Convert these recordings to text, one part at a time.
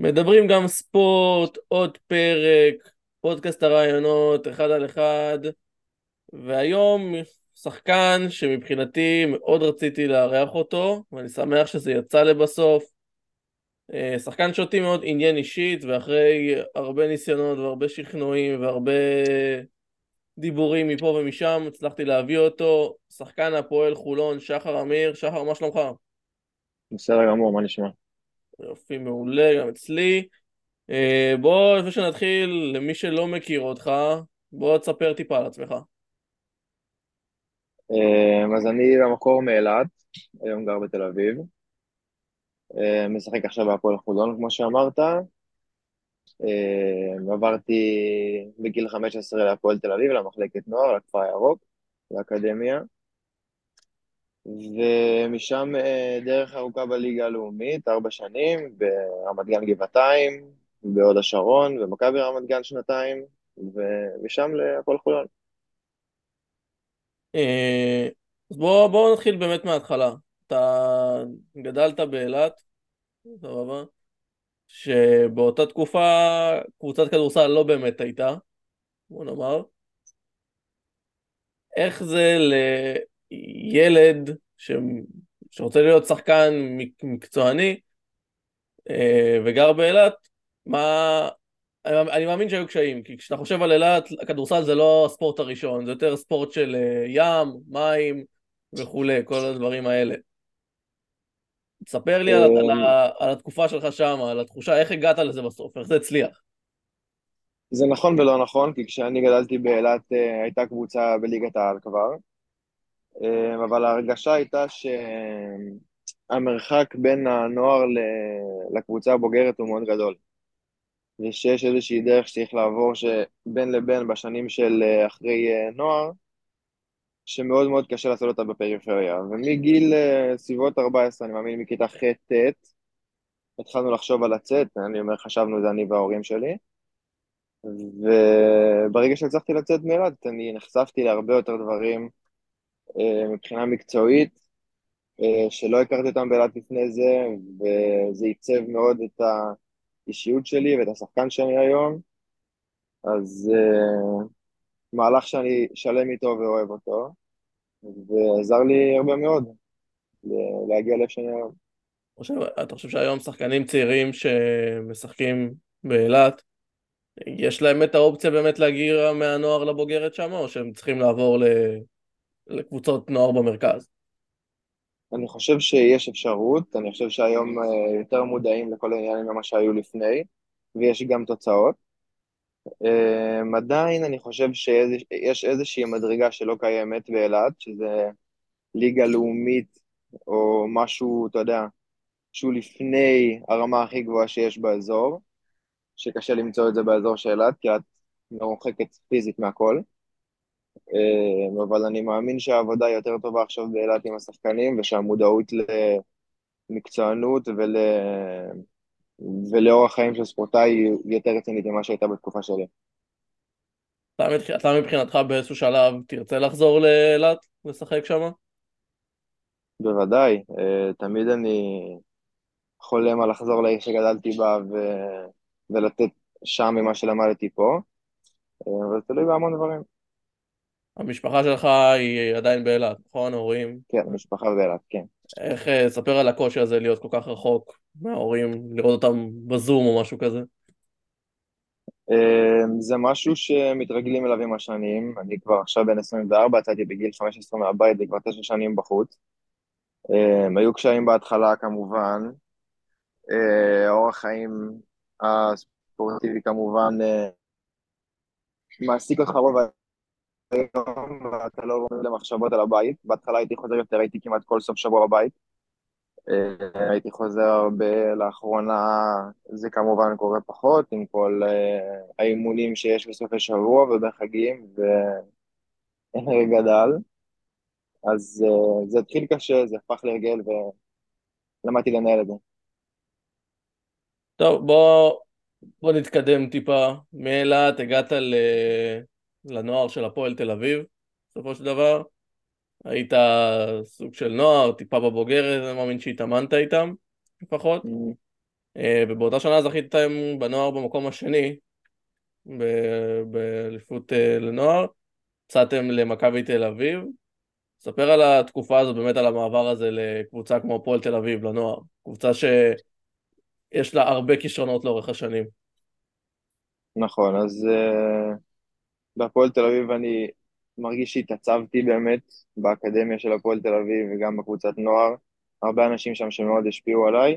מדברים גם ספורט, עוד פרק, פודקאסט הרעיונות, אחד על אחד, והיום שחקן שמבחינתי מאוד רציתי לארח אותו, ואני שמח שזה יצא לבסוף. אה, שחקן שאותי מאוד עניין אישית, ואחרי הרבה ניסיונות והרבה שכנועים והרבה דיבורים מפה ומשם, הצלחתי להביא אותו. שחקן הפועל חולון, שחר אמיר. שחר, מה שלומך? בסדר גמור, מה נשמע? יופי, מעולה, גם אצלי. אה, בוא, לפני שנתחיל, למי שלא מכיר אותך, בוא תספר טיפה על עצמך. אה, אז אני במקור מאילת, היום גר בתל אביב. אה, משחק עכשיו בהפועל חולון, כמו שאמרת. עברתי בגיל 15 להפועל תל אביב, למחלקת נוער, לכפר הירוק, לאקדמיה. ומשם דרך ארוכה בליגה הלאומית, ארבע שנים, ברמת גן גבעתיים, בהוד השרון, ומכבי רמת גן שנתיים, ומשם להפועל חולון. אה, אז בוא, בוא נתחיל באמת מההתחלה. אתה גדלת באילת, סבבה? שבאותה תקופה קבוצת כדורסל לא באמת הייתה, בוא נאמר. איך זה לילד ש... שרוצה להיות שחקן מקצועני אה, וגר באילת, מה... אני מאמין שהיו קשיים, כי כשאתה חושב על אילת, הכדורסל זה לא הספורט הראשון, זה יותר ספורט של אה, ים, מים וכולי, כל הדברים האלה. תספר לי על, על, אה, על התקופה שלך שם, על התחושה, איך הגעת לזה בסוף, איך זה הצליח. זה נכון ולא נכון, כי כשאני גדלתי באילת אה, הייתה קבוצה בליגת העל כבר, אבל ההרגשה הייתה שהמרחק בין הנוער לקבוצה הבוגרת הוא מאוד גדול. ושיש איזושהי דרך שצריך לעבור שבין לבין בשנים של אה, אחרי אה, נוער, שמאוד מאוד קשה לעשות אותה בפריפריה. ומגיל אה, סביבות 14, אני מאמין מכיתה ח'-ט', התחלנו לחשוב על לצאת, אני אומר, חשבנו זה אני וההורים שלי. וברגע שהצלחתי לצאת מאילת, אני נחשפתי להרבה יותר דברים מבחינה מקצועית, שלא הכרתי אותם באילת לפני זה, וזה עיצב מאוד את. האישיות שלי ואת השחקן שאני היום, אז uh, מהלך שאני שלם איתו ואוהב אותו, ועזר לי הרבה מאוד להגיע לאיפה שאני היום. אתה חושב שהיום שחקנים צעירים שמשחקים באילת, יש להם את האופציה באמת להגיע מהנוער לבוגרת שם, או שהם צריכים לעבור לקבוצות נוער במרכז? אני חושב שיש אפשרות, אני חושב שהיום אה, יותר מודעים לכל העניינים ממה שהיו לפני, ויש גם תוצאות. אה, עדיין אני חושב שיש איזושהי מדרגה שלא קיימת באילת, שזה ליגה לאומית, או משהו, אתה יודע, שהוא לפני הרמה הכי גבוהה שיש באזור, שקשה למצוא את זה באזור של אילת, כי את מרוחקת פיזית מהכל. אה, אבל אני מאמין שהעבודה היא יותר טובה עכשיו באילת עם השחקנים, ושהמודעות למקצוענות ול... ולאורח חיים של ספורטאי היא יותר רצינית ממה שהייתה בתקופה שלי. אתה מבחינתך באיזשהו שלב תרצה לחזור לאילת, לשחק שם? בוודאי, אה, תמיד אני חולם על לחזור לעיר שגדלתי בה ו... ולתת שם ממה שלמדתי פה, אה, אבל תלוי בהמון דברים. המשפחה שלך היא עדיין באילת, נכון? הורים? כן, המשפחה באילת, כן. איך, אה, ספר על הקושי הזה להיות כל כך רחוק מההורים, לראות אותם בזום או משהו כזה. אה, זה משהו שמתרגלים אליו עם השנים, אני כבר עכשיו בן 24, יצאתי בגיל 15 מהבית וכבר תשע שנים בחוץ. אה, היו קשיים בהתחלה כמובן, אורח חיים הספורטיבי כמובן מעסיק אותך רוב היום ואתה לא עומד למחשבות על הבית. בהתחלה הייתי חוזר יותר, הייתי כמעט כל סוף שבוע בבית. אה, הייתי חוזר הרבה, לאחרונה זה כמובן קורה פחות, עם כל אה, האימונים שיש בסופי שבוע ובחגים, והרג גדל. אז אה, זה התחיל קשה, זה הפך להרגל ולמדתי לנהל את זה. טוב, בוא, בוא נתקדם טיפה. מאילת הגעת ל... לנוער של הפועל תל אביב, בסופו של דבר. היית סוג של נוער, טיפה בבוגרת, אני מאמין שהתאמנת איתם, לפחות. Mm-hmm. ובאותה שנה זכיתם בנוער במקום השני, באליפות אה, לנוער, יצאתם למכבי תל אביב. ספר על התקופה הזאת, באמת על המעבר הזה לקבוצה כמו הפועל תל אביב, לנוער. קבוצה שיש לה הרבה כישרונות לאורך השנים. נכון, אז uh, בהפועל תל אביב אני מרגיש שהתעצבתי באמת באקדמיה של הפועל תל אביב וגם בקבוצת נוער. הרבה אנשים שם שמאוד השפיעו עליי.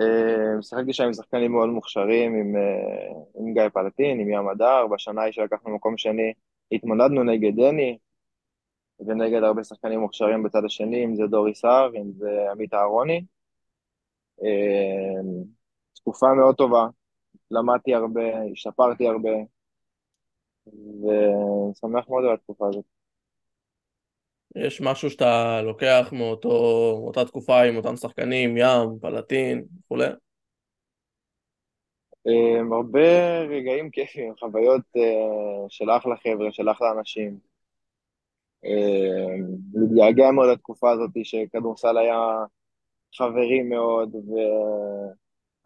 Uh, משחקתי שם עם שחקנים מאוד מוכשרים, עם, uh, עם גיא פלטין, עם ים הדר, בשנה ההיא שלקחנו מקום שני, התמודדנו נגד דני, ונגד הרבה שחקנים מוכשרים בצד השני, אם זה דורי סער, אם זה עמית אהרוני. Uh, תקופה מאוד טובה, למדתי הרבה, השתפרתי הרבה, ושמח מאוד על התקופה הזאת. יש משהו שאתה לוקח מאותו, מאותה תקופה עם אותם שחקנים, ים, פלטין וכולי? Um, הרבה רגעים כיפים, חוויות uh, של אחלה חבר'ה, של אחלה אנשים. מתגעגע מאוד לתקופה הזאת שכדורסל היה חברי מאוד,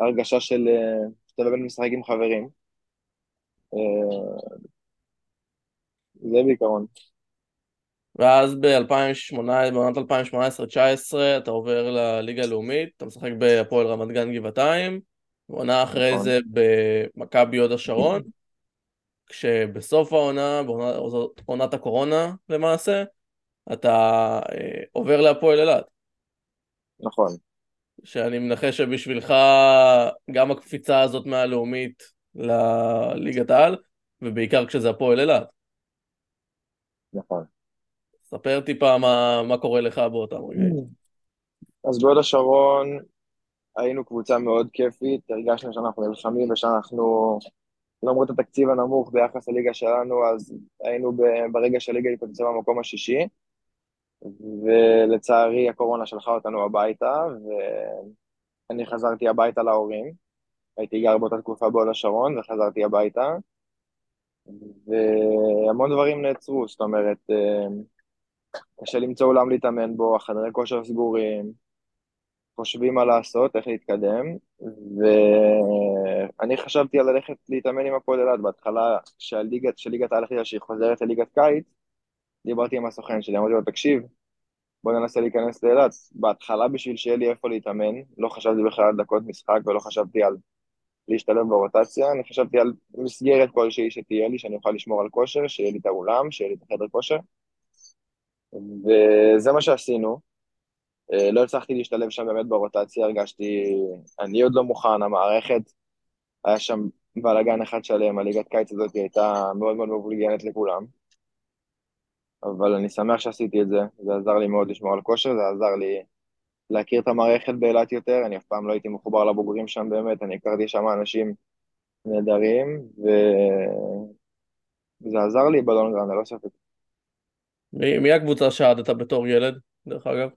והרגשה של שאתה באמת משחק עם חברים. זה בעיקרון. ואז ב-2018, בעונת 2018-2019 אתה עובר לליגה הלאומית, אתה משחק בהפועל רמת גן גבעתיים, ועונה אחרי נכון. זה במכבי הוד השרון, כשבסוף העונה, בעונת הקורונה למעשה, אתה אה, עובר להפועל אילת. נכון. שאני מנחש שבשבילך גם הקפיצה הזאת מהלאומית לליגת העל, ובעיקר כשזה הפועל אילת. נכון. ספר טיפה מה, מה קורה לך באותם רגעים. אז בהוד השרון היינו קבוצה מאוד כיפית, הרגשנו שאנחנו נלחמים ושאנחנו, למרות התקציב הנמוך ביחס לליגה שלנו, אז היינו ברגע שהליגה התפוצצה במקום השישי, ולצערי הקורונה שלחה אותנו הביתה, ואני חזרתי הביתה להורים. הייתי גר באותה תקופה בהוד השרון, וחזרתי הביתה, והמון דברים נעצרו, זאת אומרת, אה, קשה למצוא אולם להתאמן בו, החדרי כושר סגורים, חושבים מה לעשות, איך להתקדם, ואני חשבתי על ללכת להתאמן עם הפועל אילת בהתחלה, כשליגת העל החליטה שהיא חוזרת לליגת קיץ, דיברתי עם הסוכן שלי, אמרתי לו, תקשיב, בוא ננסה להיכנס לאילת. בהתחלה בשביל שיהיה לי איפה להתאמן, לא חשבתי בכלל על דקות משחק ולא חשבתי על להשתלב ברוטציה, אני חשבתי על מסגרת כלשהי שתהיה לי, שאני אוכל לשמור על כושר, שיהיה לי את האולם, שיהיה לי את החדר כושר. וזה מה שעשינו. אה, לא הצלחתי להשתלב שם באמת ברוטציה, הרגשתי, אני עוד לא מוכן, המערכת, היה שם בלאגן אחד שלם, הליגת קיץ הזאת הייתה מאוד מאוד מבולגנת לכולם. אבל אני שמח שעשיתי את זה, זה עזר לי מאוד לשמור על כושר, זה עזר לי להכיר את המערכת באילת יותר, אני אף פעם לא הייתי מחובר לבוגרים שם באמת, אני הכרתי שם אנשים נהדרים, ו... וזה עזר לי בלונגרן, ללא ספק. מי, מי הקבוצה שעדת בתור ילד, דרך אגב?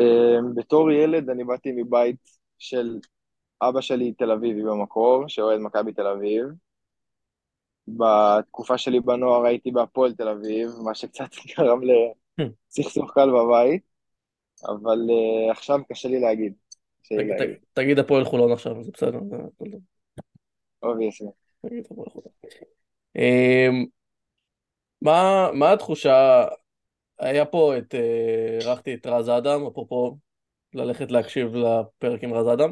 Um, בתור ילד אני באתי מבית של אבא שלי תל אביבי במקור, שאוהד מכבי תל אביב, בתקופה שלי בנוער הייתי בהפועל תל אביב, מה שקצת גרם לסכסוך קל בבית, אבל uh, עכשיו קשה לי להגיד. תגיד הפועל חולון עכשיו, זה בסדר. obviously. אמ, מה התחושה, היה פה את, אירחתי אה, את רז אדם, אפרופו ללכת להקשיב לפרק עם רז אדם.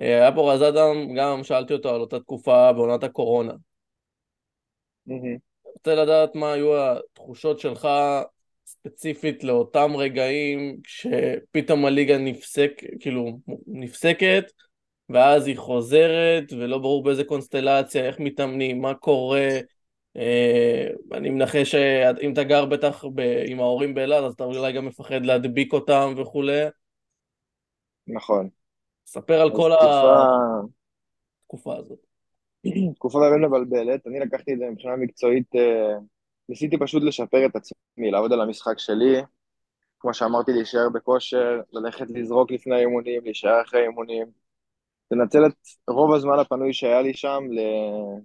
אה, היה פה רז אדם, גם שאלתי אותו על אותה תקופה בעונת הקורונה. אני רוצה לדעת מה היו התחושות שלך ספציפית לאותם רגעים כשפתאום הליגה נפסק, כאילו נפסקת ואז היא חוזרת ולא ברור באיזה קונסטלציה, איך מתאמנים, מה קורה. אה, אני מנחש שאם אתה גר בטח ב... עם ההורים באלעד אז אתה אולי גם מפחד להדביק אותם וכולי. נכון. ספר על כל תקופה... התקופה הזאת. תקופה באמת מבלבלת, אני לקחתי את זה מבחינה מקצועית, אה, ניסיתי פשוט לשפר את עצמי, לעבוד על המשחק שלי, כמו שאמרתי, להישאר בכושר, ללכת לזרוק לפני האימונים, להישאר אחרי האימונים, לנצל את רוב הזמן הפנוי שהיה לי שם,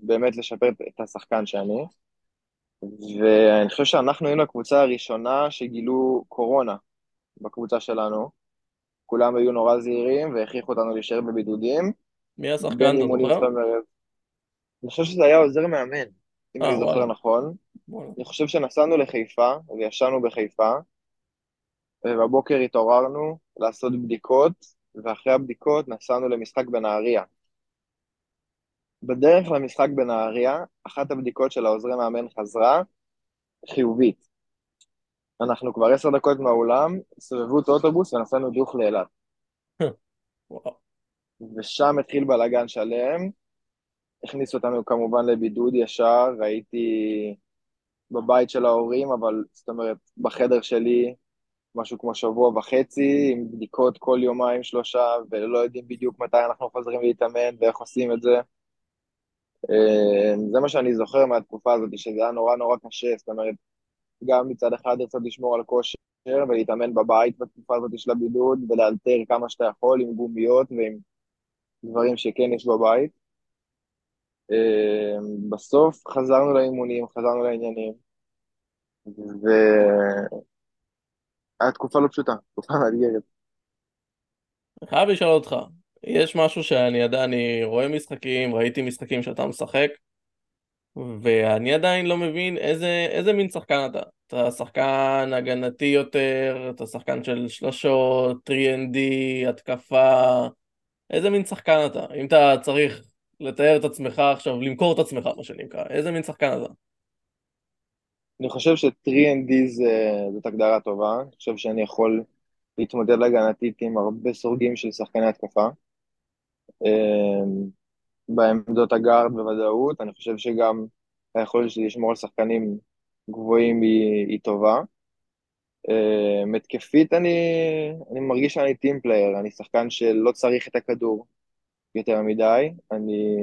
באמת לשפר את השחקן שאני. ואני חושב שאנחנו היינו הקבוצה הראשונה שגילו קורונה בקבוצה שלנו. כולם היו נורא זהירים והכריחו אותנו להישאר בבידודים. מי השחקן, אתה זוכר? אני חושב שזה היה עוזר מאמן, אם אה, אני זוכר וואלה. נכון. וואלה. אני חושב שנסענו לחיפה, וישנו בחיפה, ובבוקר התעוררנו לעשות בדיקות, ואחרי הבדיקות נסענו למשחק בנהריה. בדרך למשחק בנהריה, אחת הבדיקות של העוזרי מאמן חזרה חיובית. אנחנו כבר עשר דקות מהאולם, סובבו את האוטובוס ונסענו דוך לאילת. ושם התחיל בלאגן שלם, הכניסו אותנו כמובן לבידוד ישר, הייתי בבית של ההורים, אבל זאת אומרת, בחדר שלי משהו כמו שבוע וחצי, עם בדיקות כל יומיים שלושה, ולא יודעים בדיוק מתי אנחנו חוזרים להתאמן ואיך עושים את זה. אה, זה מה שאני זוכר מהתקופה הזאת, שזה היה נורא נורא קשה, זאת אומרת, גם מצד אחד לרצות לשמור על כושר ולהתאמן בבית בתקופה הזאת של הבידוד, ולאלתר כמה שאתה יכול עם גומיות ועם דברים שכן יש בבית. אה, בסוף חזרנו לאימונים, חזרנו לעניינים, והיה תקופה לא פשוטה, תקופה מאתגרת. אני חייב לשאול אותך, יש משהו שאני יודע, אני רואה משחקים, ראיתי משחקים שאתה משחק, ואני עדיין לא מבין איזה, איזה מין שחקן אתה. אתה שחקן הגנתי יותר, אתה שחקן של שלושות, 3ND, התקפה, איזה מין שחקן אתה? אם אתה צריך לתאר את עצמך עכשיו, למכור את עצמך, מה שנקרא, איזה מין שחקן אתה? אני חושב ש-3 and D זה, זאת הגדרה טובה, אני חושב שאני יכול להתמודד הגנתית עם הרבה סוגים של שחקני התקפה. אמ, בעמדות הגארד בוודאות, אני חושב שגם היכולת שלי לשמור על שחקנים גבוהים היא, היא טובה. אמ, התקפית אני, אני מרגיש שאני team player, אני שחקן שלא צריך את הכדור יותר מדי, אני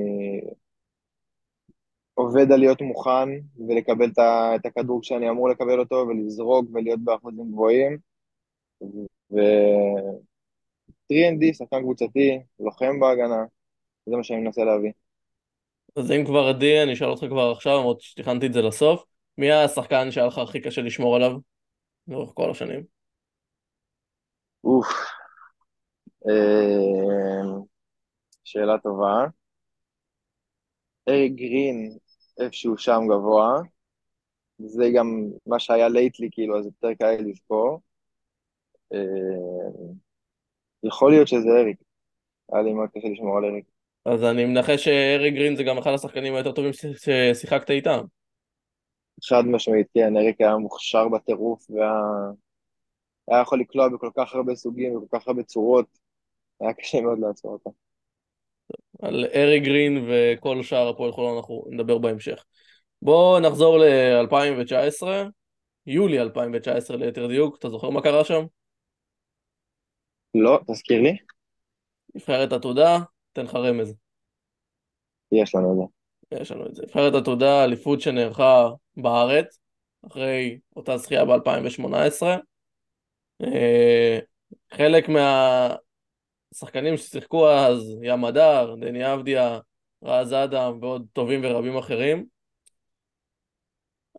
עובד על להיות מוכן ולקבל את הכדור כשאני אמור לקבל אותו ולזרוק ולהיות באחוזים גבוהים. ו-3ND, שחקן קבוצתי, לוחם בהגנה, זה מה שאני מנסה להביא. אז אם כבר עדי, אני אשאל אותך כבר עכשיו, למרות שתכננתי את זה לסוף, מי השחקן שהיה לך הכי קשה לשמור עליו לאורך כל השנים? אוף, אה, שאלה טובה. אריק גרין, איפשהו שם גבוה, זה גם מה שהיה lately, כאילו, אז יותר קל לזכור. אה, יכול להיות שזה אריק, היה לי מאוד קשה לשמור על אריק. אז אני מנחש שאריק גרין זה גם אחד השחקנים היותר טובים ששיחקת איתם. חד משמעית, כן, אריק היה מוכשר בטירוף, והיה היה יכול לקלוע בכל כך הרבה סוגים וכל כך הרבה צורות, היה קשה מאוד לעצור אותו. על אריק גרין וכל שאר הפועל חולון אנחנו נדבר בהמשך. בואו נחזור ל-2019, יולי 2019 ליתר דיוק, אתה זוכר מה קרה שם? לא, תזכיר לי? נבחרת עתודה, אתן לך רמז, יש לנו את זה. יש לנו את זה. נבחרת עתודה, אליפות שנערכה בארץ, אחרי אותה זכייה ב-2018. חלק מהשחקנים ששיחקו אז, ים הדר, דני אבדיה, רז אדם ועוד טובים ורבים אחרים.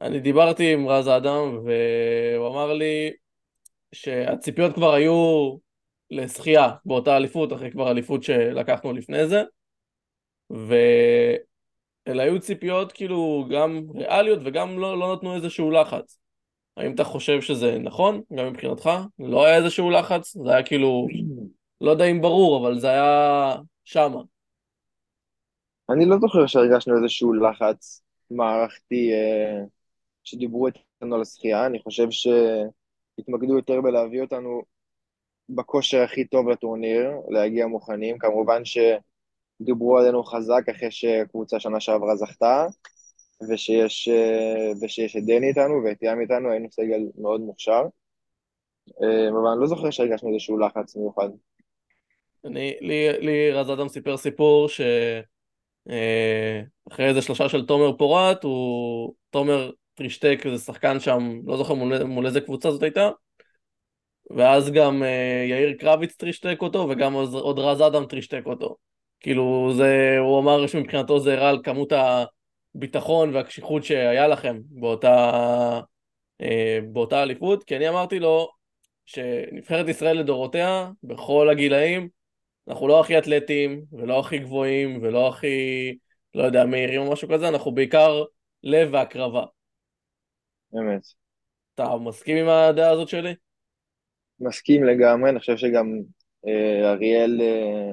אני דיברתי עם רז אדם והוא אמר לי שהציפיות כבר היו לזכייה באותה אליפות, אחרי כבר אליפות שלקחנו לפני זה, ואלה היו ציפיות כאילו גם ריאליות וגם לא, לא נתנו איזשהו לחץ. האם אתה חושב שזה נכון, גם מבחינתך? לא היה איזשהו לחץ? זה היה כאילו, לא יודע אם ברור, אבל זה היה שמה. אני לא זוכר שהרגשנו איזשהו לחץ מערכתי אה, שדיברו איתנו על השחייה, אני חושב שהתמקדו יותר בלהביא אותנו בכושר הכי טוב לטורניר, להגיע מוכנים. כמובן שדיברו עלינו חזק אחרי שקבוצה שנה שעברה זכתה, ושיש, אה, ושיש את דני איתנו ואת ים איתנו, היינו סגל מאוד מוכשר. אה, אבל אני לא זוכר שהרגשנו איזשהו לחץ מיוחד. אני, לי, לי רז אדם סיפר סיפור שאחרי איזה שלושה של תומר פורט, הוא, תומר טרישטק, איזה שחקן שם, לא זוכר מול, מול איזה קבוצה זאת הייתה, ואז גם אה, יאיר קרביץ טרישטק אותו, וגם עוד עוד רז אדם טרישטק אותו. כאילו, זה, הוא אמר שמבחינתו זה הראה על כמות הביטחון והקשיחות שהיה לכם באותה, אה, באותה אליפות, כי אני אמרתי לו שנבחרת ישראל לדורותיה, בכל הגילאים, אנחנו לא הכי אתלטים, ולא הכי גבוהים, ולא הכי, לא יודע, מהירים או משהו כזה, אנחנו בעיקר לב והקרבה. אמת. אתה מסכים עם הדעה הזאת שלי? מסכים לגמרי, אני חושב שגם אה, אריאל אה,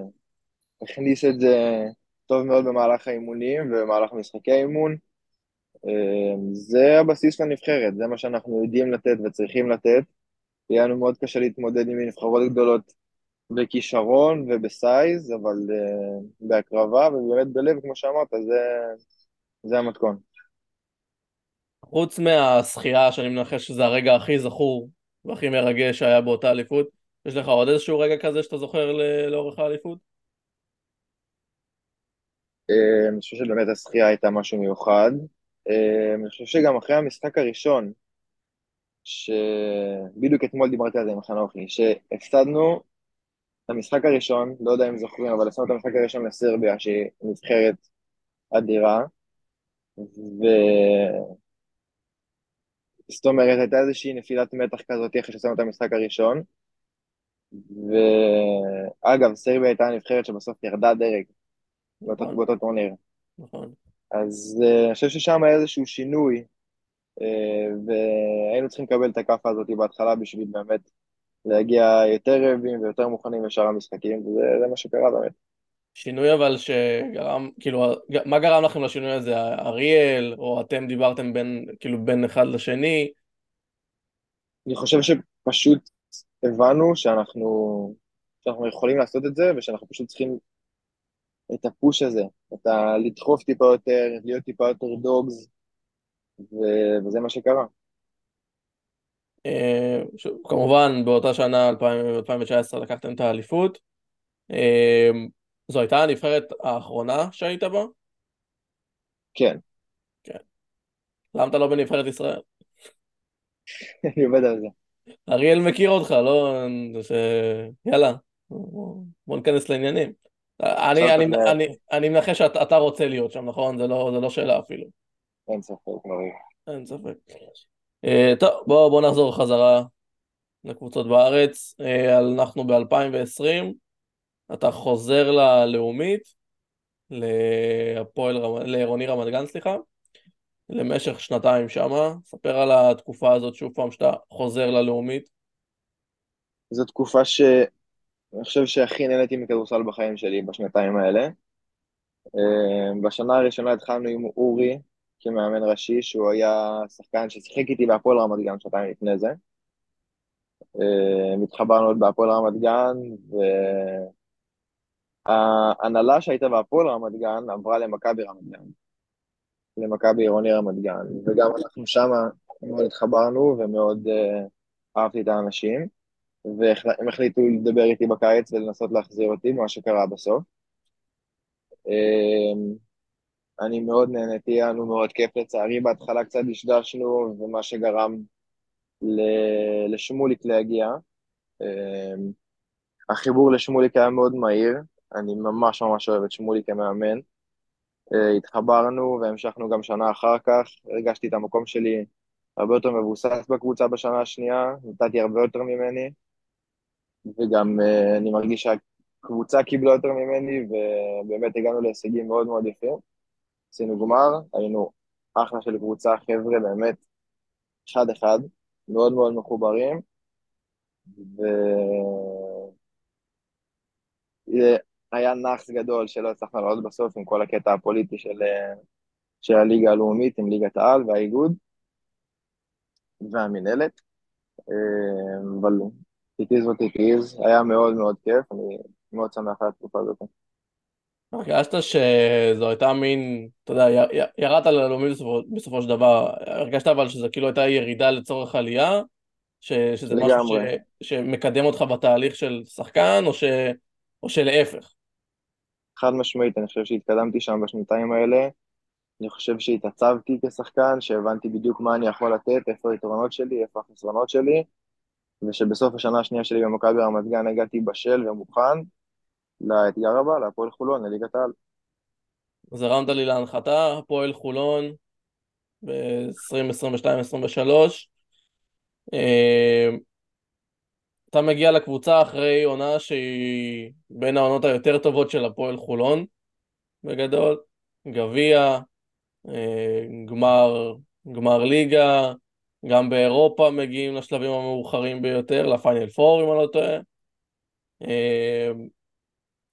הכניס את זה טוב מאוד במהלך האימונים ובמהלך משחקי האימון. אה, זה הבסיס לנבחרת, זה מה שאנחנו יודעים לתת וצריכים לתת. יהיה לנו מאוד קשה להתמודד עם נבחרות גדולות בכישרון ובסייז, אבל uh, בהקרבה ובאמת בלב, כמו שאמרת, זה, זה המתכון. חוץ מהשחייה, שאני מנחש שזה הרגע הכי זכור והכי מרגש שהיה באותה אליפות, יש לך עוד איזשהו רגע כזה שאתה זוכר לאורך האליפות? Uh, אני חושב שבאמת השחייה הייתה משהו מיוחד. Uh, אני חושב שגם אחרי המשחק הראשון, שבדיוק אתמול דיברתי על זה עם חנוכי, שהפסדנו המשחק הראשון, לא יודע אם זוכרים, אבל עשינו את המשחק הראשון לסרביה, שהיא נבחרת אדירה, ו... זאת אומרת, הייתה איזושהי נפילת מתח כזאת אחרי שעשינו את המשחק הראשון, ואגב, סרביה הייתה נבחרת שבסוף ירדה דרג נכון. באותו טורניר. נכון. אז uh, אני חושב ששם היה איזשהו שינוי, uh, והיינו צריכים לקבל את הכאפה הזאת בהתחלה בשביל באמת להגיע יותר רעבים ויותר מוכנים לשאר המשחקים, וזה מה שקרה באמת. שינוי אבל שגרם, כאילו, מה גרם לכם לשינוי הזה? אריאל, או אתם דיברתם בין, כאילו, בין אחד לשני? אני חושב שפשוט הבנו שאנחנו, שאנחנו יכולים לעשות את זה, ושאנחנו פשוט צריכים את הפוש הזה, את ה... לדחוף טיפה יותר, להיות טיפה יותר דוגס, ו... וזה מה שקרה. אה, כמובן באותה שנה, 2019, לקחתם את האליפות. אה, זו הייתה הנבחרת האחרונה שהיית בה? כן. כן. למה אתה לא בנבחרת ישראל? אני עובד על זה. אריאל מכיר אותך, לא... ש... יאללה, בוא ניכנס לעניינים. אני, אני, אני, אני מנחש שאתה רוצה להיות שם, נכון? זה לא, זה לא שאלה אפילו. אין ספק, מרי. אין ספק. Uh, טוב, בואו בוא נחזור חזרה לקבוצות בארץ. Uh, אנחנו ב-2020, אתה חוזר ללאומית, להפועל, לעירוני רמת גן, סליחה, למשך שנתיים שמה. ספר על התקופה הזאת שוב פעם שאתה חוזר ללאומית. זו תקופה שאני חושב שהכי נהניתי מכדורסל בחיים שלי בשנתיים האלה. Uh, בשנה הראשונה התחלנו עם אורי, כמאמן ראשי, שהוא היה שחקן ששיחק איתי בהפועל רמת גן שנתיים לפני זה. התחברנו עוד בהפועל רמת גן, וההנהלה שהייתה בהפועל רמת גן עברה למכבי רמת גן, למכבי עירוני רמת גן, וגם אנחנו שמה מאוד התחברנו ומאוד uh, אהבתי את האנשים, והם החליטו לדבר איתי בקיץ ולנסות להחזיר אותי, מה שקרה בסוף. אני מאוד נהניתי, היה לנו מאוד כיף לצערי, בהתחלה קצת דשדשנו, ומה שגרם לשמוליק להגיע. אמ, החיבור לשמוליק היה מאוד מהיר, אני ממש ממש אוהב את שמוליק כמאמן. אה, התחברנו והמשכנו גם שנה אחר כך, הרגשתי את המקום שלי הרבה יותר מבוסס בקבוצה בשנה השנייה, נתתי הרבה יותר ממני, וגם אה, אני מרגיש שהקבוצה קיבלה יותר ממני, ובאמת הגענו להישגים מאוד מאוד יפים. עשינו גמר, היינו אחלה של קבוצה, חבר'ה באמת אחד-אחד, מאוד מאוד מחוברים, והיה נאחס גדול שלא הצלחנו לעלות בסוף עם כל הקטע הפוליטי של, של הליגה הלאומית, עם ליגת העל והאיגוד והמינהלת, אבל it is what it is, היה מאוד מאוד כיף, אני מאוד שמח על התקופה הזאת. הרגשת שזו הייתה מין, אתה יודע, ירדת ללאומי בסופו, בסופו של דבר, הרגשת אבל שזה כאילו הייתה ירידה לצורך עלייה, ש, שזה לגמרי. משהו ש, שמקדם אותך בתהליך של שחקן, או, ש, או שלהפך? חד משמעית, אני חושב שהתקדמתי שם בשנתיים האלה, אני חושב שהתעצבתי כשחקן, שהבנתי בדיוק מה אני יכול לתת, איפה היתרונות שלי, איפה החסרונות שלי, ושבסוף השנה השנייה שלי במכבי רמת גן הגעתי בשל ומוכן, לאתגר הבא, להפועל חולון, לליגת העל. אז הרמת לי להנחתה, הפועל חולון ב-2022-2023. אתה מגיע לקבוצה אחרי עונה שהיא בין העונות היותר טובות של הפועל חולון, בגדול, גביע, אה, גמר, גמר ליגה, גם באירופה מגיעים לשלבים המאוחרים ביותר, לפיינל פור אם אני לא טועה.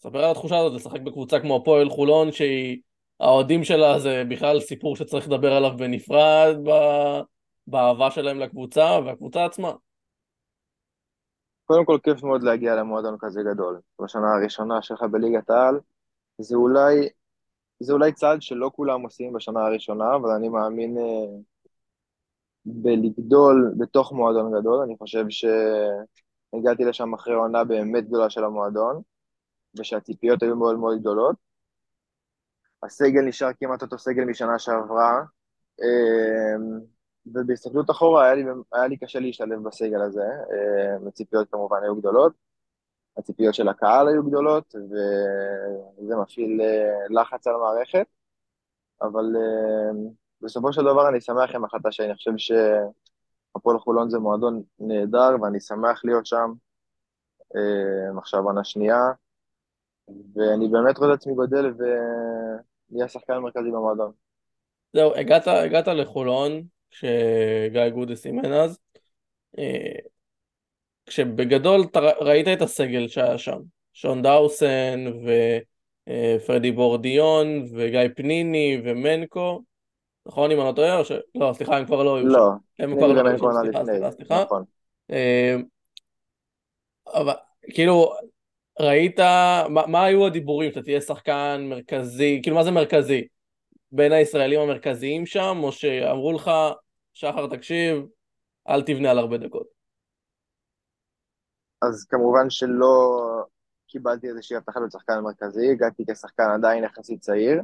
ספר על התחושה הזאת לשחק בקבוצה כמו הפועל חולון שהיא, האוהדים שלה זה בכלל סיפור שצריך לדבר עליו בנפרד באהבה שלהם לקבוצה והקבוצה עצמה. קודם כל כיף מאוד להגיע למועדון כזה גדול. בשנה הראשונה שלך בליגת העל, זה אולי, זה אולי צעד שלא כולם עושים בשנה הראשונה, אבל אני מאמין אה, בלגדול בתוך מועדון גדול. אני חושב שהגעתי לשם אחרי עונה באמת גדולה של המועדון, ושהציפיות היו מאוד מאוד גדולות. הסגל נשאר כמעט אותו סגל משנה שעברה, אה, ובהסתכלות אחורה היה לי, היה לי קשה להשתלב בסגל הזה, אה, הציפיות כמובן היו גדולות, הציפיות של הקהל היו גדולות, וזה מפעיל אה, לחץ על המערכת, אבל אה, בסופו של דבר אני שמח עם החלטה שאני חושב שהפועל חולון זה מועדון נהדר, ואני שמח להיות שם עכשיו עונה שנייה, ואני באמת רואה את עצמי גודל ונהיה שחקן מרכזי במועדון. זהו, הגעת, הגעת לחולון, שגיא גודס אימן אז, אה, כשבגדול אתה ראית את הסגל שהיה שם, שון דאוסן ופרדי בורדיון וגיא פניני ומנקו, נכון אם אני לא טועה? ש... לא, סליחה, הם כבר לא היו לא. הם כבר לא היו שם, סליחה, סליחה, סליחה. נכון. אה, אבל כאילו, ראית, מה, מה היו הדיבורים שאתה תהיה שחקן מרכזי, כאילו מה זה מרכזי? בין הישראלים המרכזיים שם, או שאמרו לך, שחר, תקשיב, אל תבנה על הרבה דקות. אז כמובן שלא קיבלתי איזושהי הבטחה להיות שחקן מרכזי, הגעתי כשחקן עדיין יחסית צעיר,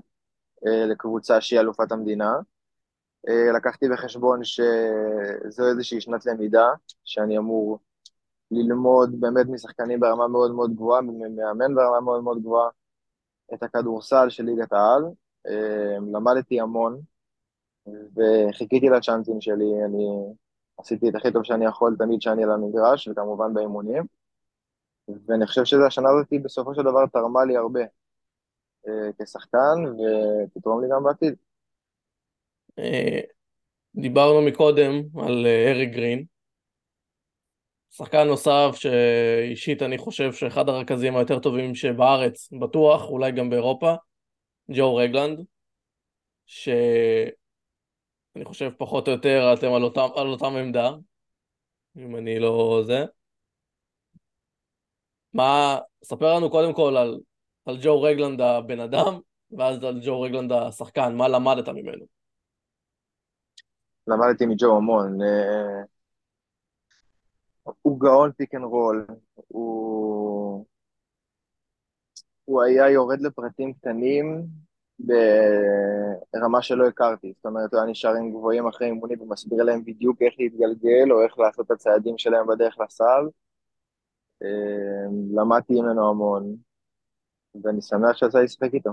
אה, לקבוצה שהיא אלופת המדינה. אה, לקחתי בחשבון שזו איזושהי שנת למידה, שאני אמור ללמוד באמת משחקנים ברמה מאוד מאוד גבוהה, מאמן ברמה מאוד מאוד גבוהה, את הכדורסל של ליגת העל. אה, למדתי המון, וחיכיתי לצ'אנסים שלי, אני עשיתי את הכי טוב שאני יכול תמיד שאני על המגרש, וכמובן באימונים, ואני חושב שהשנה הזאת בסופו של דבר תרמה לי הרבה אה, כשחקן, ותתרום לי גם בעתיד. אה, דיברנו מקודם על אה, אריק גרין, שחקן נוסף שאישית אני חושב שאחד הרכזים היותר טובים שבארץ, בטוח, אולי גם באירופה, ג'ו רגלנד, ש... אני חושב פחות או יותר אתם על אותם, על אותם עמדה, אם אני לא זה. מה, ספר לנו קודם כל על, על ג'ו רגלנד הבן אדם, ואז על ג'ו רגלנד השחקן, מה למדת ממנו? למדתי מג'ו המון. הוא גאון pick and roll, הוא... הוא היה יורד לפרטים קטנים ברמה שלא הכרתי. זאת אומרת, הוא היה נשאר עם גבוהים אחרי אימונים ומסביר להם בדיוק איך להתגלגל או איך לעשות את הצעדים שלהם בדרך לסל. אמ, למדתי ממנו המון, ואני שמח שיצא לשחק איתו.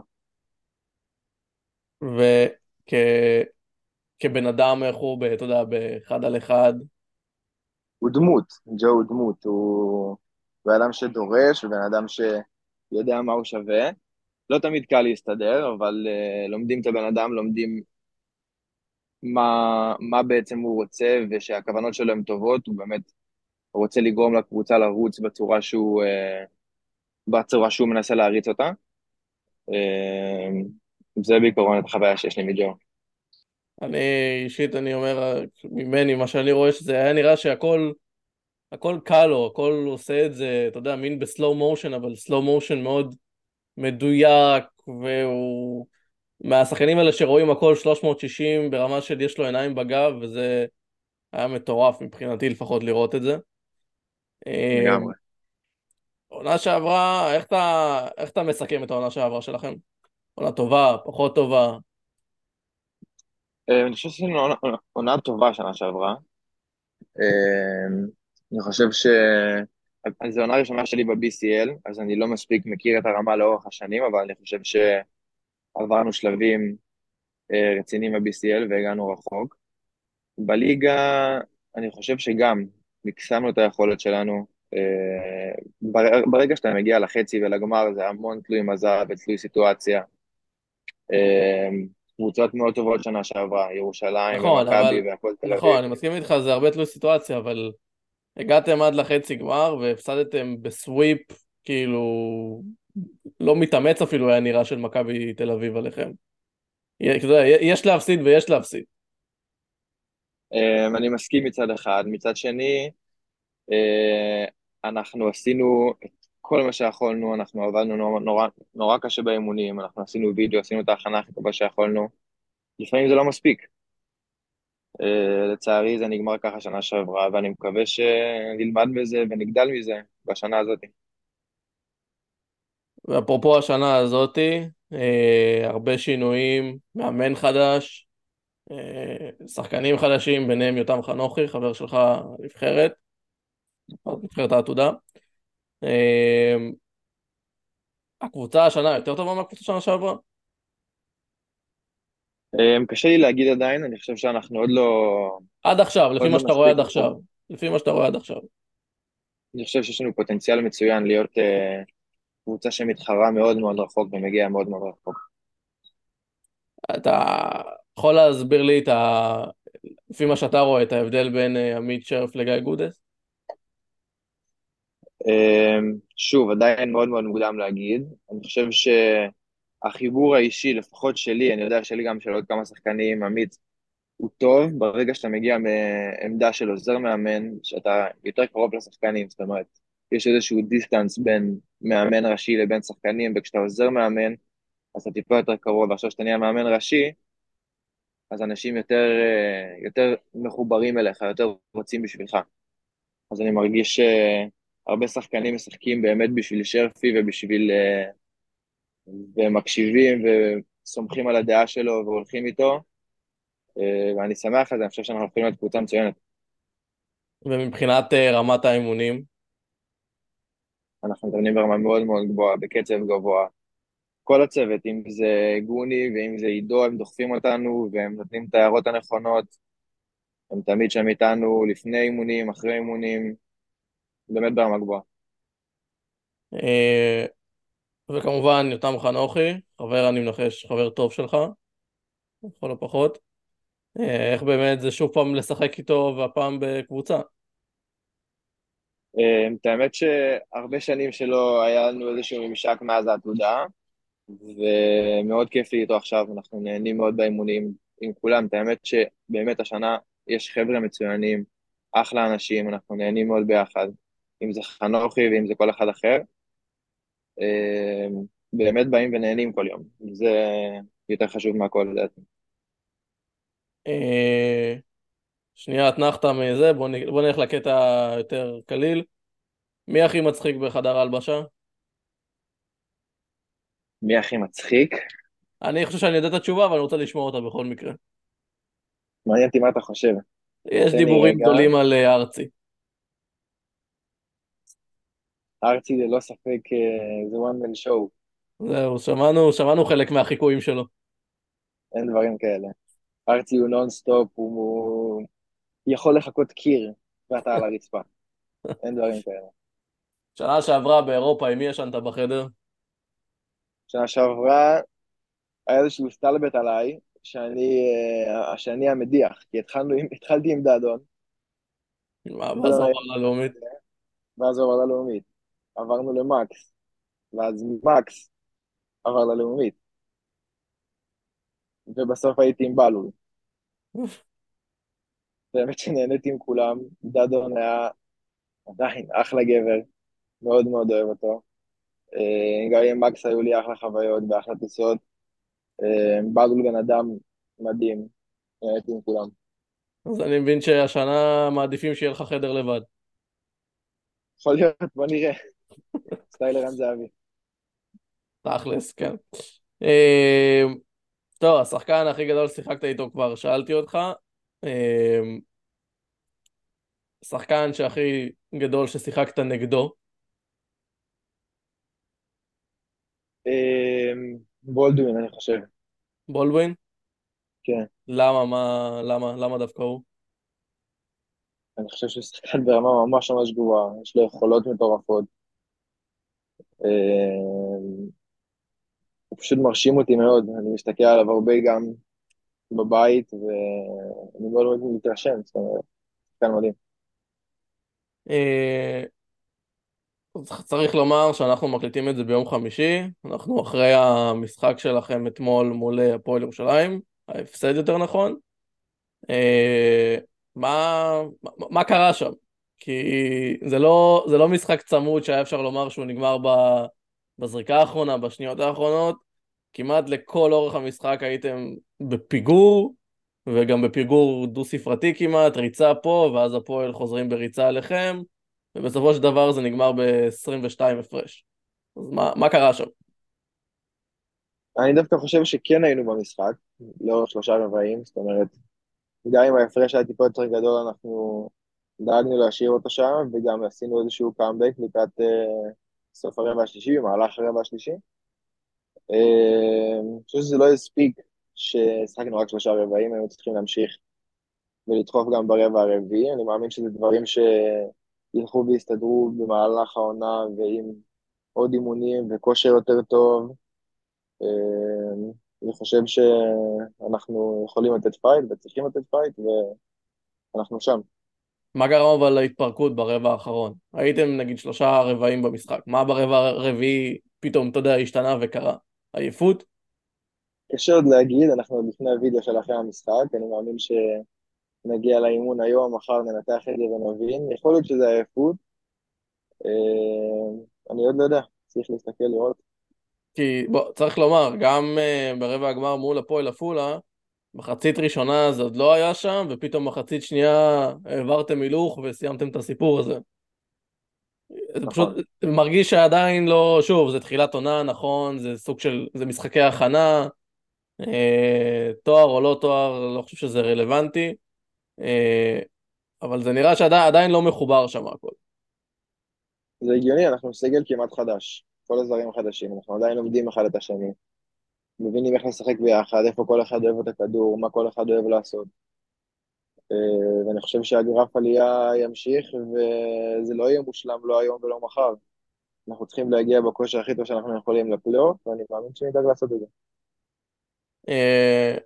וכבן אדם, איך הוא, אתה יודע, באחד על אחד? הוא דמות, ג'ו הוא דמות, הוא בן אדם שדורש, ובן אדם שיודע מה הוא שווה. לא תמיד קל להסתדר, אבל uh, לומדים את הבן אדם, לומדים מה, מה בעצם הוא רוצה, ושהכוונות שלו הן טובות, הוא באמת רוצה לגרום לקבוצה לרוץ בצורה שהוא, uh, בצורה שהוא מנסה להריץ אותה. Uh, זה בעיקרון את החוויה שיש לי מג'ו. אני אישית, אני אומר, ממני, מה שאני רואה, שזה היה נראה שהכל הכל קל לו, הכל עושה את זה, אתה יודע, מין בסלואו מושן, אבל סלואו מושן מאוד מדויק, והוא מהשחקנים האלה שרואים הכל 360 ברמה של יש לו עיניים בגב, וזה היה מטורף מבחינתי לפחות לראות את זה. לגמרי. עונה שעברה, איך אתה, איך אתה מסכם את העונה שעברה שלכם? עונה טובה, פחות טובה? אה, אני חושב שזו עונה טובה שנה שעברה. אה, אני חושב ש... אז זו עונה ראשונה שלי ב-BCL, אז אני לא מספיק מכיר את הרמה לאורך השנים, אבל אני חושב שעברנו שלבים אה, רציניים ב-BCL והגענו רחוק. בליגה, אני חושב שגם מקסמנו את היכולת שלנו, בר- ברגע שאתה מגיע לחצי ולגמר זה המון תלוי מזל ותלוי סיטואציה. קבוצות מאוד טובות שנה שעברה, ירושלים נכון, ומכבי. והפועל תל נכון, אביב. אני מסכים איתך, זה הרבה תלוי סיטואציה, אבל הגעתם עד לחצי גמר והפסדתם בסוויפ, כאילו, לא מתאמץ אפילו היה נראה של מכבי תל אביב עליכם. יש להפסיד ויש להפסיד. אה, אני מסכים מצד אחד, מצד שני, אה, אנחנו עשינו את כל מה שיכולנו, אנחנו עבדנו נורא, נורא, נורא קשה באימונים, אנחנו עשינו וידאו, עשינו את ההכנה הכי טובה שיכולנו. לפעמים זה לא מספיק. אה, לצערי זה נגמר ככה שנה שעברה, ואני מקווה שנלמד מזה ונגדל מזה בשנה הזאת. ואפרופו השנה הזאתי, אה, הרבה שינויים, מאמן חדש, אה, שחקנים חדשים, ביניהם יותם חנוכי, חבר שלך נבחרת, נבחרת העתודה. אה, הקבוצה השנה יותר טובה מהקבוצה שנה שעברה? אה, קשה לי להגיד עדיין, אני חושב שאנחנו עוד לא, עד עכשיו, לפי מה לא שאתה רואה עד עכשיו. לפי מה שאתה רואה עד עכשיו. אני חושב שיש לנו פוטנציאל מצוין להיות אה, קבוצה שמתחרה מאוד מאוד רחוק ומגיעה מאוד מאוד רחוק. אתה יכול להסביר לי את ה... לפי מה שאתה רואה, את ההבדל בין אה, עמית שרף לגיא גודס? אה, שוב, עדיין מאוד מאוד מוקדם להגיד. אני חושב שהחיבור האישי, לפחות שלי, אני יודע שלי גם של עוד כמה שחקנים, עמית, הוא טוב ברגע שאתה מגיע מעמדה של עוזר מאמן, שאתה יותר קרוב לשחקנים, זאת אומרת, יש איזשהו דיסטנס בין מאמן ראשי לבין שחקנים, וכשאתה עוזר מאמן, אז אתה טיפה יותר קרוב, ועכשיו שאתה נהיה מאמן ראשי, אז אנשים יותר, אה, יותר מחוברים אליך, יותר רוצים בשבילך. אז אני מרגיש שהרבה שחקנים משחקים באמת בשביל שרפי ובשביל... אה, ומקשיבים וסומכים על הדעה שלו והולכים איתו, אה, ואני שמח על זה, אני חושב שאנחנו הולכים להיות קבוצה מצוינת. ומבחינת אה, רמת האימונים, אנחנו מתאמנים ברמה מאוד מאוד גבוהה, בקצב גבוה. כל הצוות, אם זה גוני ואם זה עידו, הם דוחפים אותנו והם נותנים את ההערות הנכונות. הם תמיד שם איתנו לפני אימונים, אחרי אימונים, באמת ברמה גבוהה. אה, וכמובן יותם חנוכי, חבר אני מנחש, חבר טוב שלך, לכל הפחות. אה, איך באמת זה שוב פעם לשחק איתו והפעם בקבוצה? אה, את האמת שהרבה שנים שלא היה לנו איזשהו ממשק מאז העתודה, ומאוד כיף לי איתו עכשיו, אנחנו נהנים מאוד באימונים עם כולם. את האמת שבאמת השנה יש חבר'ה מצוינים, אחלה אנשים, אנחנו נהנים מאוד ביחד, אם זה חנוכי ואם זה כל אחד אחר. אה, באמת באים ונהנים כל יום, זה יותר חשוב מהכל לדעתי. אה, שנייה, אתנחתא מזה, בוא, נלך לקטע יותר קליל. מי הכי מצחיק בחדר ההלבשה? מי הכי מצחיק? אני חושב שאני יודע את התשובה, אבל אני רוצה לשמוע אותה בכל מקרה. מעניין אותי מה אתה חושב. יש דיבורים. גדולים על אה, ארצי. ארצי ללא ספק אה, זה one man show, זהו, שמענו, שמענו חלק מהחיקויים שלו. אין דברים כאלה. ארצי הוא נונסטופ, הוא, הוא יכול לחכות קיר ואתה על הרצפה, אין דברים כאלה. שנה שעברה באירופה, עם מי ישנת בחדר? שנה שעברה היה איזשהו סטלבט עליי, שאני, אה, שאני המדיח, כי התחלנו, התחלתי עם דדון, מה, זה אומר ללאומית? ואז עבר ללאומית. עברנו למקס, ואז מקס עבר ללאומית. ובסוף הייתי עם בלול. באמת שנהניתי עם כולם, דדון היה עדיין אחלה גבר, מאוד מאוד אוהב אותו. אה, גם עם מקס היו לי אחלה חוויות ואחלה טיסות. אה, בלול בן אדם מדהים, נהניתי עם כולם. אז אני מבין שהשנה מעדיפים שיהיה לך חדר לבד. יכול להיות, בוא נראה. סטייל ערן זהבי. תכלס, כן. אה, טוב, השחקן הכי גדול ששיחקת איתו כבר שאלתי אותך. אה, שחקן שהכי גדול ששיחקת נגדו. אה, בולדווין, אני חושב. בולדווין? כן. למה, מה, למה, למה דווקא הוא? אני חושב שהוא שחקן ברמה ממש ממש גבוהה, יש לו יכולות מטורפות. אה, הוא פשוט מרשים אותי מאוד, אני מסתכל עליו הרבה גם בבית, ואני מאוד מאוד מתרשם, זאת אומרת, שחקן מדהים. אה, צריך לומר שאנחנו מקליטים את זה ביום חמישי, אנחנו אחרי המשחק שלכם אתמול מול הפועל ירושלים, ההפסד יותר נכון. אה, מה, מה קרה שם? כי זה לא, זה לא משחק צמוד שהיה אפשר לומר שהוא נגמר בזריקה האחרונה, בשניות האחרונות. כמעט לכל אורך המשחק הייתם בפיגור, וגם בפיגור דו-ספרתי כמעט, ריצה פה, ואז הפועל חוזרים בריצה עליכם, ובסופו של דבר זה נגמר ב-22 הפרש. אז מה, מה קרה שם? אני דווקא חושב שכן היינו במשחק, לאורך שלושה רבעים, זאת אומרת, גם אם ההפרש היה טיפה יותר גדול, אנחנו דאגנו להשאיר אותו שם, וגם עשינו איזשהו קאמבק לקראת uh, סוף הרבע השלישי, במהלך הרבע השלישי. אה, אני חושב שזה לא הספיק ששחקנו רק שלושה רבעים, היינו צריכים להמשיך ולדחוף גם ברבע הרביעי. אני מאמין שזה דברים שילכו ויסתדרו במהלך העונה ועם עוד אימונים וכושר יותר טוב. אה, אני חושב שאנחנו יכולים לתת פייט וצריכים לתת פייט ואנחנו שם. מה גרם אבל להתפרקות ברבע האחרון? הייתם נגיד שלושה רבעים במשחק, מה ברבע הרביעי פתאום, אתה יודע, השתנה וקרה? עייפות? קשה עוד להגיד, אנחנו עוד לפני הוידאו של אחרי המשחק, אני מאמין שנגיע לאימון היום, מחר ננתח את זה ונבין, יכול להיות שזה עייפות, אה, אני עוד לא יודע, צריך להסתכל לראות. כי בוא, צריך לומר, גם uh, ברבע הגמר מול הפועל עפולה, מחצית ראשונה זה עוד לא היה שם, ופתאום מחצית שנייה העברתם הילוך וסיימתם את הסיפור הזה. זה פשוט נכון. מרגיש שעדיין לא, שוב, זה תחילת עונה, נכון, זה סוג של, זה משחקי הכנה, אה, תואר או לא תואר, לא חושב שזה רלוונטי, אה, אבל זה נראה שעדיין לא מחובר שם הכל. זה הגיוני, אנחנו סגל כמעט חדש, כל הזרים חדשים, אנחנו עדיין לומדים אחד את השני, מבינים איך לשחק ביחד, איפה כל אחד אוהב את הכדור, מה כל אחד אוהב לעשות. אה, ואני חושב שהגרף עלייה ימשיך, וזה לא יהיה מושלם לא היום ולא מחר. אנחנו צריכים להגיע בכושר הכי טוב שאנחנו יכולים לפלייאוף, ואני מאמין שנדאג לעשות את זה. אה,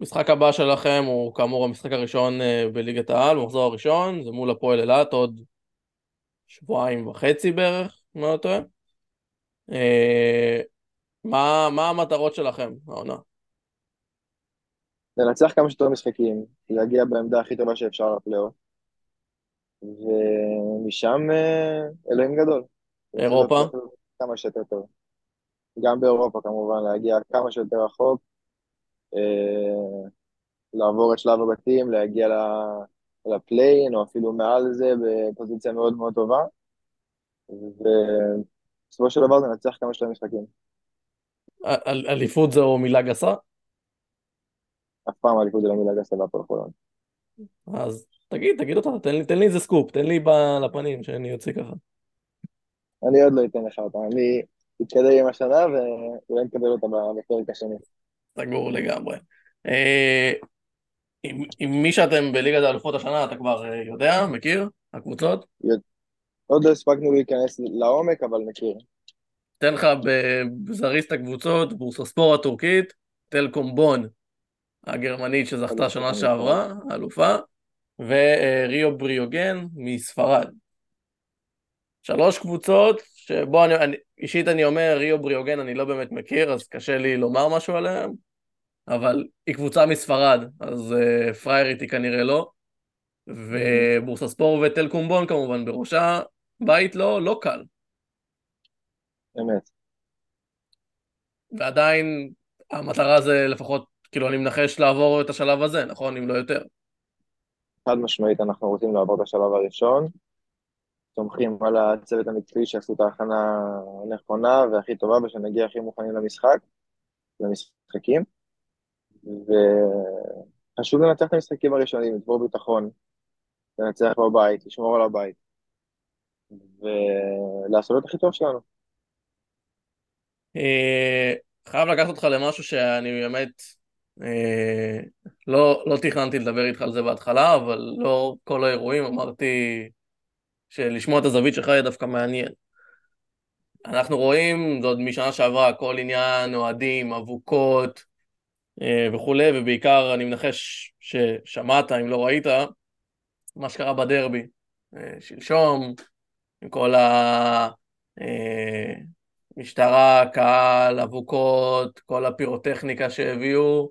משחק הבא שלכם הוא כאמור המשחק הראשון אה, בליגת העל, במחזור הראשון, זה מול הפועל אילת עוד שבועיים וחצי בערך, אם אני לא טועה. מה, מה המטרות שלכם העונה? לנצח כמה שיותר משחקים, להגיע בעמדה הכי טובה שאפשר לפלייאוף, ומשם אה, אלוהים גדול. אירופה? כמה שיותר טוב. גם באירופה כמובן, להגיע כמה שיותר רחוק, אה, לעבור את שלב הבתים, להגיע לפליין, או אפילו מעל זה, בפוזיציה מאוד מאוד טובה, ובסופו של דבר זה נצח כמה שיותר משחקים. אליפות זו מילה גסה? אף פעם הליכוד זה לא מילה גסה בהפועל חולון. אז תגיד, תגיד אותה, תן לי, תן לי איזה סקופ, תן לי לפנים שאני אוציא ככה. אני עוד לא אתן לך אותה, אני אתקדם עם השנה ואולי נקבל אותה בפרק השני. סגור לגמרי. אה, עם, עם מי שאתם בליגת האלופות השנה אתה כבר אה, יודע, מכיר? הקבוצות? עוד לא הספקנו להיכנס לעומק, אבל מכיר. אתן לך בזריז את הקבוצות, בורסוספור הטורקית, טלקום בון הגרמנית שזכתה שנה שעברה, אלופה, וריו בריוגן מספרד. שלוש קבוצות, שבו אני, אני, אישית אני אומר, ריו בריוגן אני לא באמת מכיר, אז קשה לי לומר משהו עליהם, אבל היא קבוצה מספרד, אז uh, פריירית היא כנראה לא, ובורסה ספור ותל קומבון כמובן בראשה, בית לא, לא קל. אמת. ועדיין המטרה זה לפחות כאילו אני מנחש לעבור את השלב הזה, נכון? אם לא יותר. חד משמעית אנחנו רוצים לעבור את השלב הראשון. סומכים על הצוות המקצועי שעשו את ההכנה הנכונה והכי טובה ושנגיע הכי מוכנים למשחק, למשחקים. וחשוב לנצח את המשחקים הראשונים, לצבור ביטחון, לנצח בבית, לשמור על הבית, ולעשות את הכי טוב שלנו. אה, חייב לקחת אותך למשהו שאני באמת אה, לא, לא תכננתי לדבר איתך על זה בהתחלה, אבל לא כל האירועים אמרתי שלשמוע את הזווית שלך יהיה דווקא מעניין. אנחנו רואים, זה עוד משנה שעברה, כל עניין אוהדים, אבוקות אה, וכולי, ובעיקר אני מנחש ששמעת, אם לא ראית, מה שקרה בדרבי שלשום, עם כל המשטרה, קהל, אבוקות, כל הפירוטכניקה שהביאו,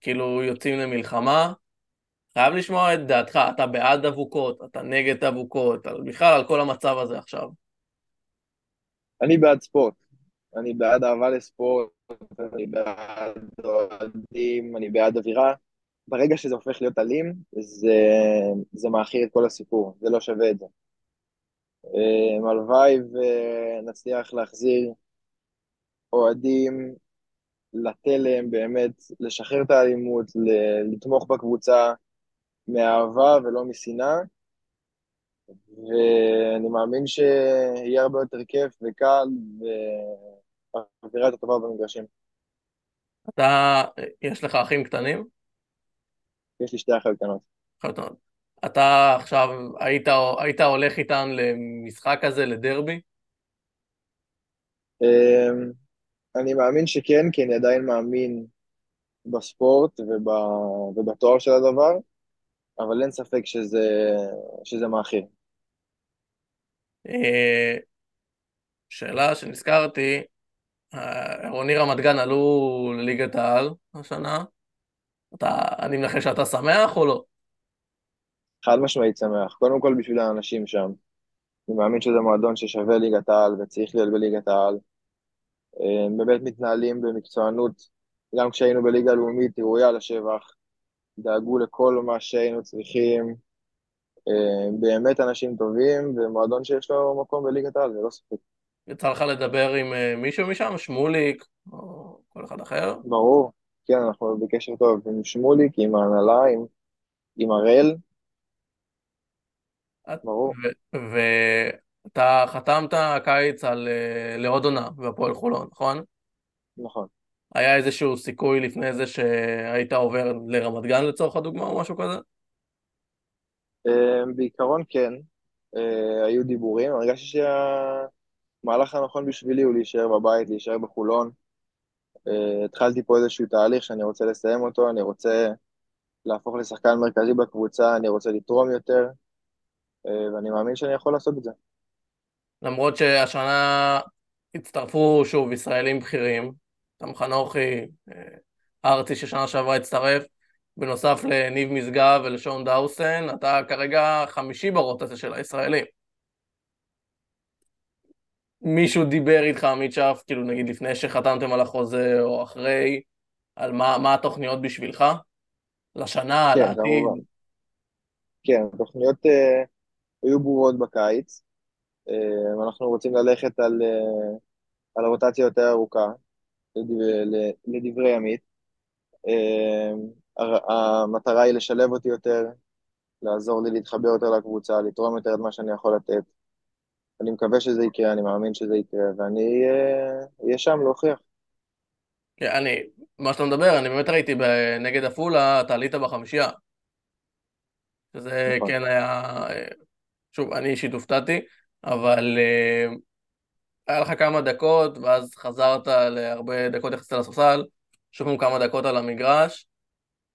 כאילו יוצאים למלחמה. חייב לשמוע את דעתך, אתה בעד אבוקות, אתה נגד אבוקות, בכלל על כל המצב הזה עכשיו. אני בעד ספורט. אני בעד אהבה לספורט, אני בעד אוהדים, אני בעד אווירה. ברגע שזה הופך להיות אלים, זה, זה מאכיל את כל הסיפור, זה לא שווה את זה. אה, הלוואי ונצליח להחזיר אוהדים לתלם, באמת, לשחרר את האלימות, לתמוך בקבוצה מאהבה ולא משנאה, ואני מאמין שיהיה הרבה יותר כיף וקל ואווירה יותר טובה במגרשים. אתה, יש לך אחים קטנים? יש לי שתי אחיות קטנות. קטנות. אתה עכשיו, היית, היית הולך איתן למשחק הזה, לדרבי? אמ, אני מאמין שכן, כי אני עדיין מאמין בספורט ובתואר של הדבר, אבל אין ספק שזה, שזה מאכיל. אה, שאלה שנזכרתי, עירוני רמת גן עלו לליגת העל השנה, אתה, אני מנחש שאתה שמח או לא? חד משמעית שמח, קודם כל בשביל האנשים שם. אני מאמין שזה מועדון ששווה ליגת העל וצריך להיות בליגת העל. הם באמת מתנהלים במקצוענות, גם כשהיינו בליגה הלאומית, ראויה לשבח. דאגו לכל מה שהיינו צריכים. באמת אנשים טובים, ומועדון שיש לו מקום בליגת העל, זה לא ספק. יצא לך לדבר עם אה, מישהו משם, שמוליק, או כל אחד אחר? ברור, כן, אנחנו בקשר טוב עם שמוליק, עם ההנהלה, עם, עם הראל. ברור. ואתה חתמת קיץ על, אה, לעוד עונה בהפועל חולון, נכון? נכון. היה איזשהו סיכוי לפני זה שהיית עובר לרמת גן לצורך הדוגמה או משהו כזה? אה, בעיקרון כן, אה, היו דיבורים, הרגשתי שהמהלך הנכון בשבילי הוא להישאר בבית, להישאר בחולון. התחלתי פה איזשהו תהליך שאני רוצה לסיים אותו, אני רוצה להפוך לשחקן מרכזי בקבוצה, אני רוצה לתרום יותר, אה, ואני מאמין שאני יכול לעשות את זה. למרות שהשנה הצטרפו שוב ישראלים בכירים, גם חנוכי, אה, ארצי ששנה שעברה הצטרף, בנוסף לניב משגב ולשון דאוסן, אתה כרגע חמישי ברוטציה של הישראלים. מישהו דיבר איתך, עמית שף, כאילו נגיד לפני שחתמתם על החוזה או אחרי, על מה, מה התוכניות בשבילך? לשנה, כן, לעתיד? כן, התוכניות uh, היו ברורות בקיץ. Uh, אנחנו רוצים ללכת על, uh, על רוטציה יותר ארוכה, לדברי, לדברי עמית. Uh, המטרה היא לשלב אותי יותר, לעזור לי להתחבר יותר לקבוצה, לתרום יותר את מה שאני יכול לתת. אני מקווה שזה יקרה, אני מאמין שזה יקרה, ואני אהיה שם להוכיח. כן, אני, מה שאתה מדבר, אני באמת ראיתי נגד עפולה, אתה עלית בחמישייה. שזה נכון. כן היה, שוב, אני אישית הופתעתי, אבל uh, היה לך כמה דקות, ואז חזרת להרבה דקות יחסית על הספסל, שוב כמה דקות על המגרש,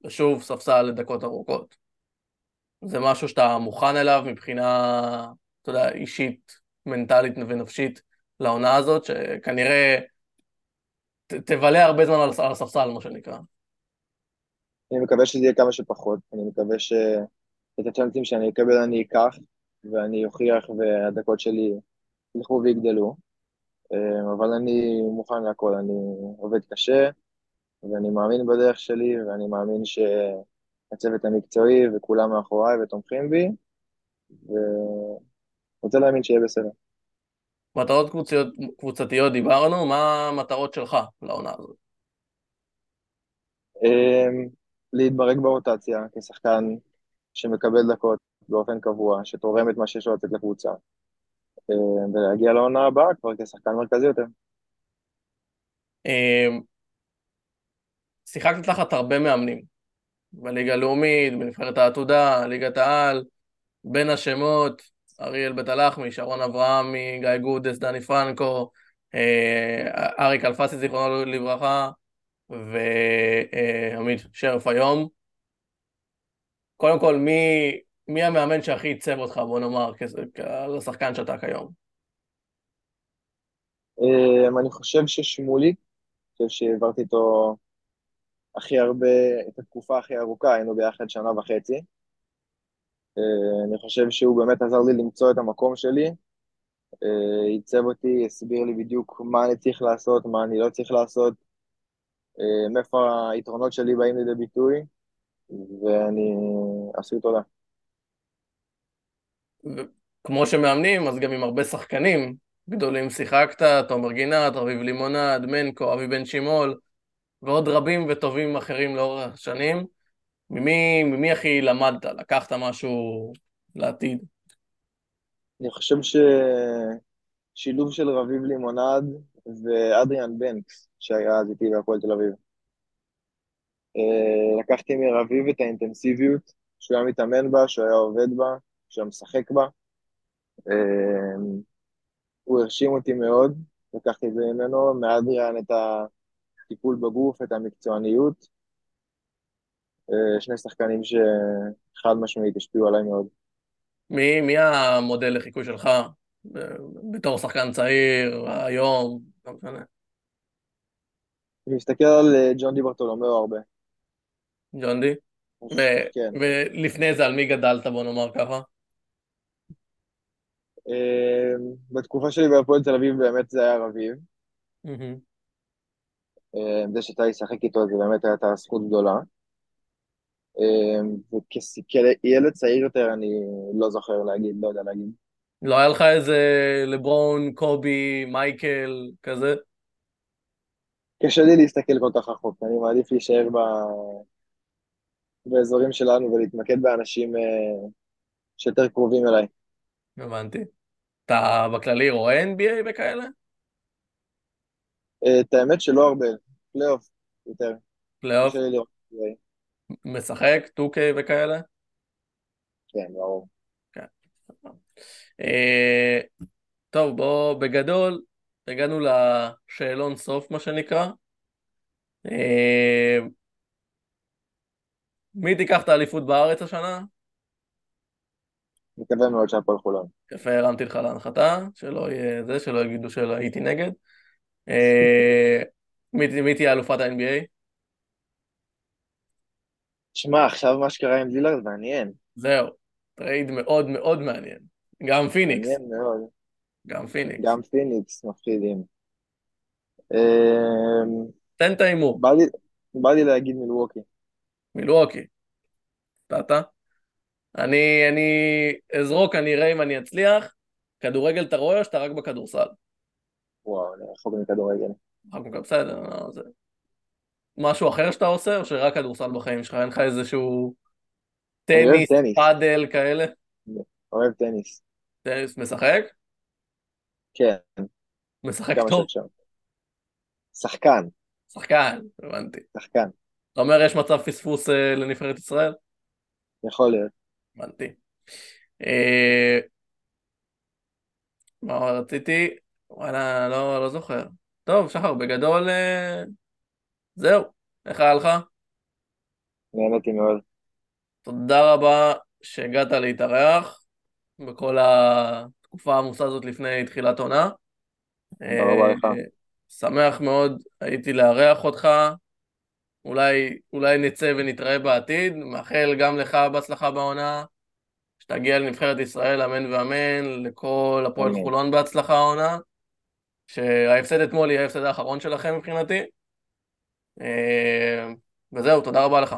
ושוב ספסל לדקות ארוכות. זה משהו שאתה מוכן אליו מבחינה, אתה יודע, אישית, מנטלית ונפשית לעונה הזאת, שכנראה ת, תבלה הרבה זמן על הספסל, מה שנקרא. אני מקווה שזה יהיה כמה שפחות, אני מקווה שאת הצ'אנסים שאני אקבל אני אקח, ואני אוכיח והדקות שלי ילכו ויגדלו. אמ, אבל אני מוכן להכל, אני עובד קשה, ואני מאמין בדרך שלי, ואני מאמין שהצוות המקצועי וכולם מאחוריי ותומכים בי, ורוצה להאמין שיהיה בסדר. מטרות קבוצתיות, קבוצתיות דיברנו, מה המטרות שלך לעונה הזאת? אמ, להתברג ברוטציה כשחקן שמקבל דקות באופן קבוע, שתורם את מה שיש לו לתת לקבוצה, אמ, ולהגיע לעונה הבאה כבר כשחקן מרכזי יותר. אמ, שיחקת תחת הרבה מאמנים, בליגה הלאומית, בנבחרת העתודה, ליגת העל, בין השמות, אריאל בית הלחמי, שרון אברהמי, גיא גודס, דני פרנקו, אה, אריק אלפסי זיכרונו לברכה, ועמית שרף היום. קודם כל, מי, מי המאמן שהכי עיצב אותך, בוא נאמר, לשחקן שאתה כיום? אמ, אני חושב ששמולי, אני חושב שהעברתי איתו הכי הרבה, את התקופה הכי ארוכה, היינו ביחד שנה וחצי. אמ, אני חושב שהוא באמת עזר לי למצוא את המקום שלי, אמ, עיצב אותי, הסביר לי בדיוק מה אני צריך לעשות, מה אני לא צריך לעשות, מאיפה היתרונות שלי באים לידי ביטוי, ואני אסיר תודה. כמו שמאמנים, אז גם עם הרבה שחקנים גדולים שיחקת, תומר גינת, רביב לימונד, מנקו, אבי בן שימול, ועוד רבים וטובים אחרים לאורך השנים. ממי, ממי הכי למדת? לקחת משהו לעתיד? אני חושב ששילוב של רביב לימונד ואדריאן בנקס, שהיה אז איתי בהפועל תל אביב. אה, לקחתי מרביב את האינטנסיביות שהוא היה מתאמן בה, שהוא היה עובד בה, שהוא משחק בה. אה, הוא הרשים אותי מאוד, לקחתי את זה ממנו, מאדריאן את הטיפול בגוף, את המקצועניות. אה, שני שחקנים שחד משמעית השפיעו עליי מאוד. מי, מי המודל לחיקוי שלך בתור שחקן צעיר, היום, לא משנה? אני מסתכל על אה, ג'ון די ברטולומיאו הרבה. ג'ון די? ו- כן. ולפני זה על מי גדלת, בוא נאמר ככה? אה, בתקופה שלי בהפועל תל אביב באמת זה היה רביב. אה, זה שאתה ישחק איתו זה באמת הייתה זכות גדולה. וכילד צעיר יותר אני לא זוכר להגיד, לא יודע להגיד. לא היה לך איזה לברון, קובי, מייקל, כזה? קשה לי להסתכל כל כך רחוק, אני מעדיף להישאר ב... באזורים שלנו ולהתמקד באנשים אה, שיותר קרובים אליי. הבנתי. אתה בכללי רואה NBA וכאלה? אה, את האמת שלא הרבה, פלייאוף יותר. פלייאוף? קשה לי לראות. משחק, 2K וכאלה? כן, ברור. כן. אה, טוב, בוא, בגדול, הגענו לשאלון סוף, מה שנקרא. אה, מי תיקח את האליפות בארץ השנה? מקווה מאוד שהפועל חולון. יפה, הרמתי לך להנחתה, שלא יהיה זה, שלא יגידו שהייתי נגד. אה, מי תהיה אלופת ה-NBA? שמע, עכשיו מה שקרה עם לילארד מעניין. זהו, trade מאוד מאוד מעניין. גם פיניקס. מעניין מאוד. גם פיניקס. גם פיניקס מפחידים. אמ, תן את ההימור. בא לי- להגיד מלווקי. מילווקי. נתת? אני, אני אזרוק, אני אראה אם אני אצליח. כדורגל אתה רואה או שאתה רק בכדורסל? וואו, אני רחוק מכדורגל. מכדורסל, בסדר, לא, זה... משהו אחר שאתה עושה, או שרק כדורסל בחיים שלך? אין לך איזשהו טניס. פאדל כאלה? אוהב טניס. טניס משחק? כן, משחק טוב. שחקן, שחקן, הבנתי. שחקן. אתה אומר יש מצב פספוס אה, לנבחרת ישראל? יכול להיות. הבנתי. אה, מה רציתי? וואלה, לא, לא זוכר. טוב, שחר, בגדול, אה, זהו. איך היה לך? נהניתי מאוד. תודה רבה שהגעת להתארח בכל התקופה העמוסה הזאת לפני תחילת עונה. תודה רבה לך. אה, שמח מאוד הייתי לארח אותך. אולי, אולי נצא ונתראה בעתיד. מאחל גם לך בהצלחה בעונה. שתגיע לנבחרת ישראל, אמן ואמן, לכל הפועל אמן. חולון בהצלחה העונה. שההפסד אתמול יהיה ההפסד האחרון שלכם מבחינתי. אה, וזהו, תודה רבה לך.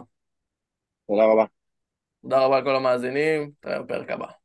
תודה רבה. תודה רבה לכל המאזינים, נתראה בפרק הבא.